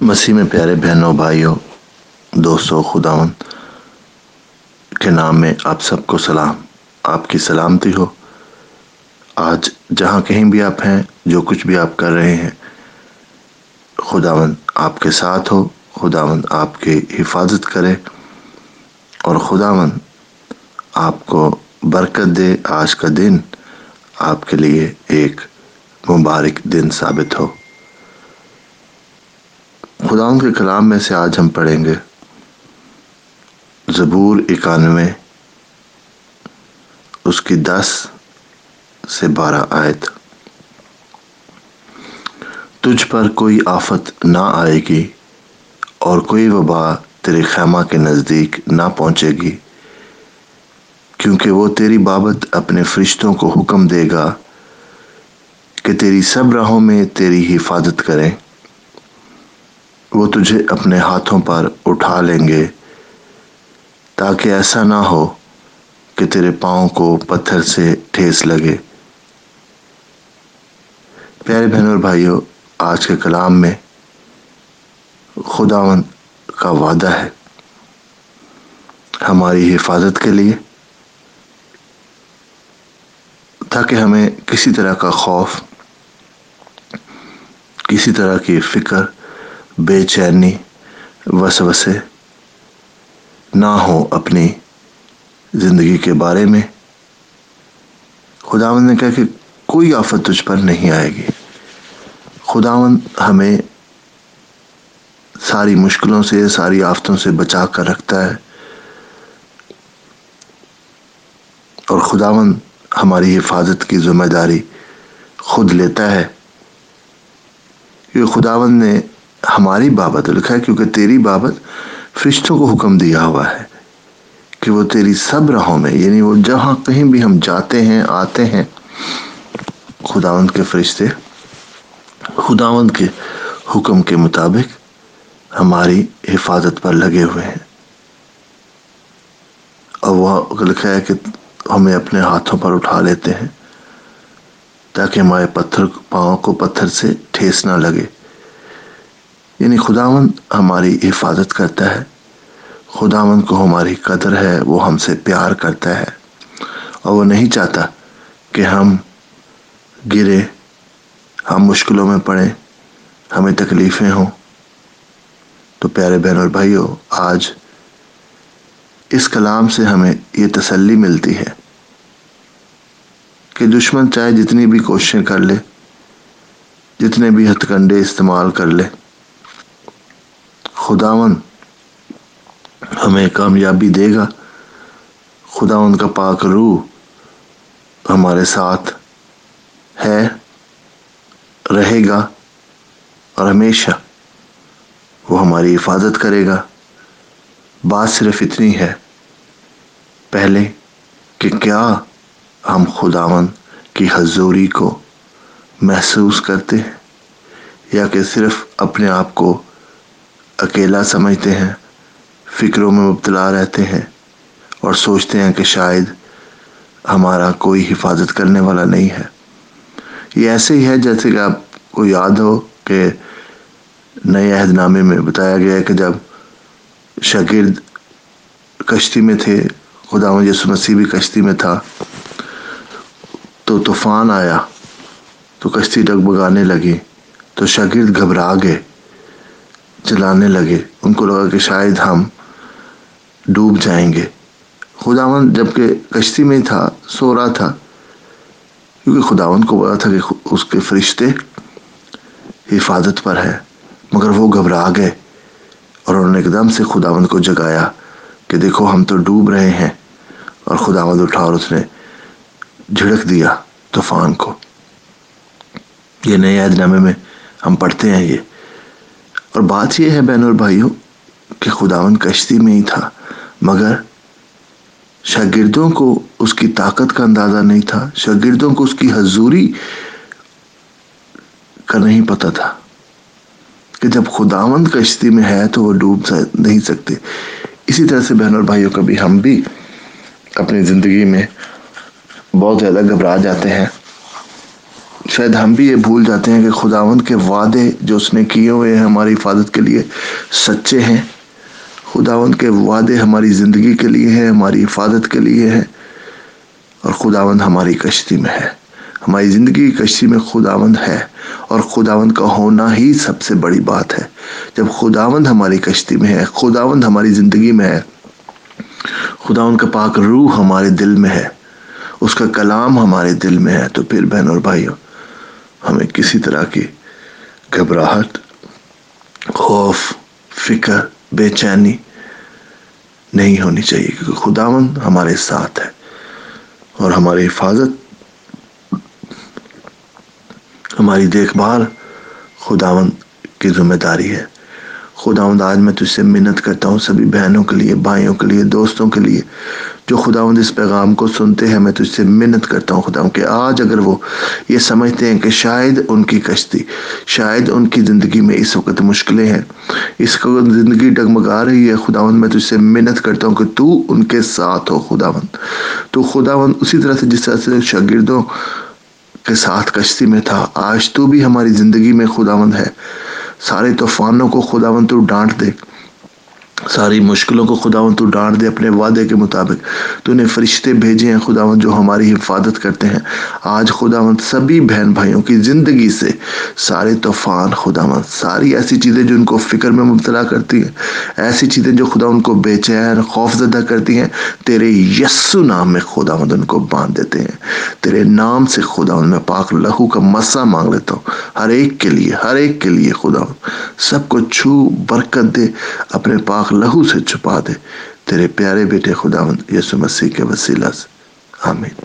مسیح میں پیارے بہنوں، بھائیوں، دوستوں خداون کے نام میں آپ سب کو سلام۔ آپ کی سلامتی ہو۔ آج جہاں کہیں بھی آپ ہیں، جو کچھ بھی آپ کر رہے ہیں خداون آپ کے ساتھ ہو خداون آپ کی حفاظت کرے اور خداون آپ کو برکت دے۔ آج کا دن آپ کے لیے ایک مبارک دن ثابت ہو۔ خداؤں کے کلام میں سے آج ہم پڑھیں گے۔ زبور اکانوے، اس کی دس سے بارہ آیت۔ تجھ پر کوئی آفت نہ آئے گی اور کوئی وبا تیرے خیمہ کے نزدیک نہ پہنچے گی، کیونکہ وہ تیری بابت اپنے فرشتوں کو حکم دے گا کہ تیری سب راہوں میں تیری حفاظت کریں۔ وہ تجھے اپنے ہاتھوں پر اٹھا لیں گے تاکہ ایسا نہ ہو کہ تیرے پاؤں کو پتھر سے ٹھیس لگے۔ پیارے بہن اور بھائیوں، آج کے کلام میں خداون کا وعدہ ہے۔ ہماری حفاظت کے لیے، تاکہ ہمیں کسی طرح کا خوف، کسی طرح کی فکر بے چینی وسوسے نہ ہو اپنی زندگی کے بارے میں۔ خداون نے کہا کہ کوئی آفت تجھ پر نہیں آئے گی۔ خداون ہمیں ساری مشکلوں سے، ساری آفتوں سے بچا کر رکھتا ہے۔ اور خداون ہماری حفاظت کی ذمہ داری خود لیتا ہے۔ کیونکہ خداون نے ہماری بابت لکھا ہے، کیونکہ تیری بابت فرشتوں کو حکم دیا ہوا ہے کہ وہ تیری سب راہوں میں یعنی وہ جہاں کہیں بھی ہم جاتے ہیں، آتے ہیں، خداوند کے فرشتے، خداوند کے حکم کے مطابق ہماری حفاظت پر لگے ہوئے ہیں۔ اور وہ لکھا ہے کہ ہمیں اپنے ہاتھوں پر اٹھا لیتے ہیں تاکہ ہمارے پتھر، پاؤں کو پتھر سے ٹھیس نہ لگے۔ یعنی خداون ہماری حفاظت کرتا ہے۔ خداون کو ہماری قدر ہے، وہ ہم سے پیار کرتا ہے۔ اور وہ نہیں چاہتا کہ ہم گرے، ہم مشکلوں میں پڑیں ہمیں تکلیفیں ہوں۔ تو پیارے بہن اور بھائیوں آج اس کلام سے ہمیں یہ تسلی ملتی ہے کہ دشمن چاہے جتنی بھی کوششیں کر لے، جتنے بھی ہتھ کنڈے استعمال کر لے خداون ہمیں کامیابی دے گا۔ خداون کا پاک روح ہمارے ساتھ ہے، رہے گا اور ہمیشہ وہ ہماری حفاظت کرے گا۔ بات صرف اتنی ہے پہلے کہ کیا ہم خداون کی حضوری کو محسوس کرتے ہیں یا کہ صرف اپنے آپ کو اکیلا سمجھتے ہیں، فکروں میں مبتلا رہتے ہیں اور سوچتے ہیں کہ شاید ہمارا کوئی حفاظت کرنے والا نہیں ہے۔ یہ ایسے ہی ہے جیسے کہ آپ کو یاد ہو کہ نئے عہد نامے میں بتایا گیا ہے کہ جب شاگرد کشتی میں تھے، خدا یسو مسیح بھی کشتی میں تھا، تو طوفان آیا، تو کشتی ڈگبگانے لگی، تو شاگرد گھبرا گئے۔ چلانے لگے۔ ان کو لگا کہ شاید ہم ڈوب جائیں گے۔ خداون جبکہ کشتی میں تھا، سو رہا تھا۔ کیونکہ خداون کو بولا تھا کہ اس کے فرشتے حفاظت پر ہے مگر وہ گھبرا گئے اور انہوں نے ایک دم سے خداوند کو جگایا کہ دیکھو ہم تو ڈوب رہے ہیں۔ اور خداوند اٹھا اور اس نے جھڑک دیا طوفان کو۔ یہ نئے عہد نامے میں ہم پڑھتے ہیں یہ۔ اور بات یہ ہے بین اور بھائیوں کہ خداون کشتی میں ہی تھا، مگر شاگردوں کو اس کی طاقت کا اندازہ نہیں تھا، شاگردوں کو اس کی حضوری کا نہیں پتہ تھا کہ جب خداوند کشتی میں ہے تو وہ ڈوب نہیں سکتے۔ اسی طرح سے بہن اور بھائیوں کبھی ہم بھی اپنی زندگی میں بہت زیادہ گھبرا جاتے ہیں۔ شاید ہم بھی یہ بھول جاتے ہیں کہ خداوند کے وعدے جو اس نے کیے ہوئے ہیں ہماری حفاظت کے لیے سچے ہیں۔ خداوند کے وعدے ہماری زندگی کے لیے ہیں، ہماری حفاظت کے لیے ہیں۔ اور خداوند ہماری کشتی میں ہے۔ ہماری زندگی کی کشتی میں خداوند ہے۔ اور خداوند کا ہونا ہی سب سے بڑی بات ہے۔ جب خداوند ہماری کشتی میں ہے، خداوند ہماری زندگی میں ہے، خداوند کا پاک روح ہمارے دل میں ہے۔ اس کا کلام ہمارے دل میں ہے۔ تو پھر بہن اور بھائیوں ہمیں کسی طرح کی گھبراہٹ، خوف، فکر، بے چینی نہیں ہونی چاہیے، کیونکہ خداون ہمارے ساتھ ہے اور ہماری حفاظت، ہماری دیکھ بھال خداون کی ذمہ داری ہے۔ خداوند، آج میں تجھ سے منت کرتا ہوں سبھی بہنوں کے لیے، بھائیوں کے لیے، دوستوں کے لیے، جو خداوند اس پیغام کو سنتے ہیں، میں تجھ سے منت کرتا ہوں خداوند کہ آج اگر وہ یہ سمجھتے ہیں کہ شاید ان کی کشتی، شاید ان کی زندگی میں اس وقت مشکلیں ہیں، اس وقت زندگی ڈگمگا رہی ہے، خداوند، میں تجھ سے منت کرتا ہوں کہ تو ان کے ساتھ ہو خداوند۔ تو خداوند اسی طرح سے جس طرح سے شاگردوں کے ساتھ کشتی میں تھا، آج تو بھی ہماری زندگی میں خداوند ہے۔ سارے طوفانوں کو خدا تو ڈانٹ دے۔ ساری مشکلوں کو خداون تو ڈانٹ دے اپنے وعدے کے مطابق۔ تو نے فرشتے بھیجے ہیں خداون جو ہماری حفاظت کرتے ہیں۔ آج خداون سبھی بہن بھائیوں کی زندگی سے سارے طوفان خداون ساری ایسی چیزیں جو ان کو فکر میں مبتلا کرتی ہیں، ایسی چیزیں جو خدا ان کو بے چین، خوف زدہ کرتی ہیں۔ تیرے یسو نام میں خداوند ان کو باندھ دیتے ہیں۔ تیرے نام سے خداوند میں پاک لہو کا مسا مانگ لیتا ہوں۔ ہر ایک کے لیے، ہر ایک کے لیے خداوند، سب کو چھو برکت دے اپنے پاک پاک لہو سے چھپا دے۔ تیرے پیارے بیٹے خداوند یسو مسیح کے وسیلہ سے۔ آمین۔